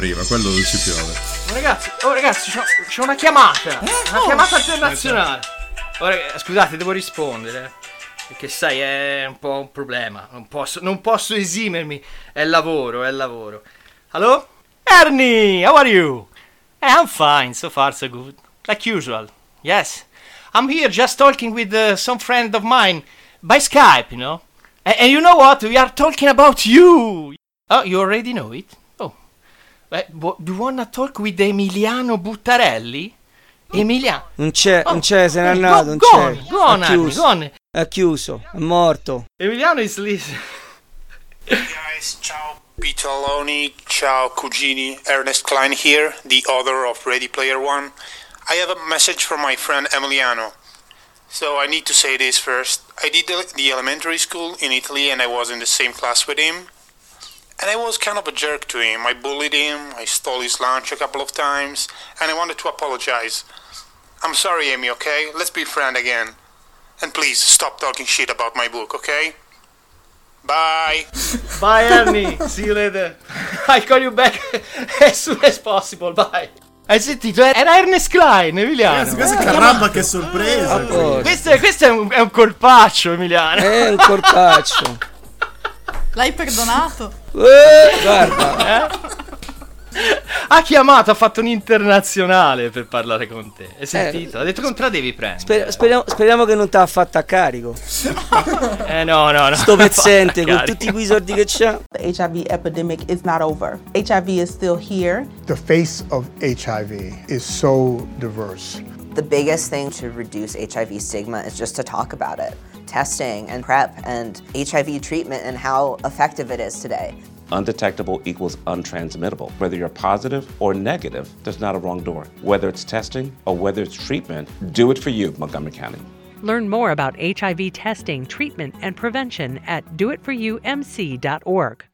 Prima, quello dove ci piove. Oh, ragazzi, oh ragazzi, c'ho, c'ho una chiamata. Una Oh, chiamata internazionale. Oh, ragazzi, scusate, devo rispondere. Perché sai, è un po' un problema. Non posso, non posso esimermi. È lavoro, è lavoro. Hello? Ernie, how are you? Eh, I'm fine, so far so good. Like usual. Yes. I'm here just talking with uh, some friend of mine by Skype, you know. And, and you know what? We are talking about you. Oh, you already know it? Oh. Eh, do you wanna talk with Emiliano Buttarelli? Emiliano. Non c'è, non c'è, se n'è Eh, andato, go- non go c'è. on, go on, è Arnie, chiuso. go on. È chiuso, è morto. Emiliano is listening. guys, ciao Pitaloni, ciao Cugini, Ernest Cline here, the author of Ready Player One. I have a message from my friend Emiliano. So I need to say this first. I did the, the elementary school in Italy and I was in the same class with him. And I was kind of a jerk to him. I bullied him, I stole his lunch a couple of times, and I wanted to apologize. I'm sorry, Amy, okay? Let's be friends again. And please stop talking shit about my book, okay? Bye. Bye Ernie, see you later. I'll call you back as soon as possible, bye. Hai sentito? Era Ernest Cline, Emiliano. Ragazzi, questo è eh, caramba, che sorpresa. A posto. Questo, è, questo è, un, è un colpaccio, Emiliano. È un corpaccio. L'hai perdonato? Eh, guarda, Ha chiamato, ha fatto un internazionale per parlare con te. Hai sentito? ha detto contra devi prendere. sper- speriamo, speriamo che non ti ha fatto a carico. Eh no, no, no. Sto pezzente con tutti quei soldi che c'ha. The HIV epidemic is not over. HIV is still here. The face of HIV is so diverse. The biggest thing to reduce HIV stigma is just to talk about it. Testing and PrEP and HIV treatment and how effective it is today. Undetectable equals untransmittable. Whether you're positive or negative, there's not a wrong door. Whether it's testing or whether it's treatment, do it for you, Montgomery County. Learn more about HIV testing, treatment, and prevention at doitforyoumc.org.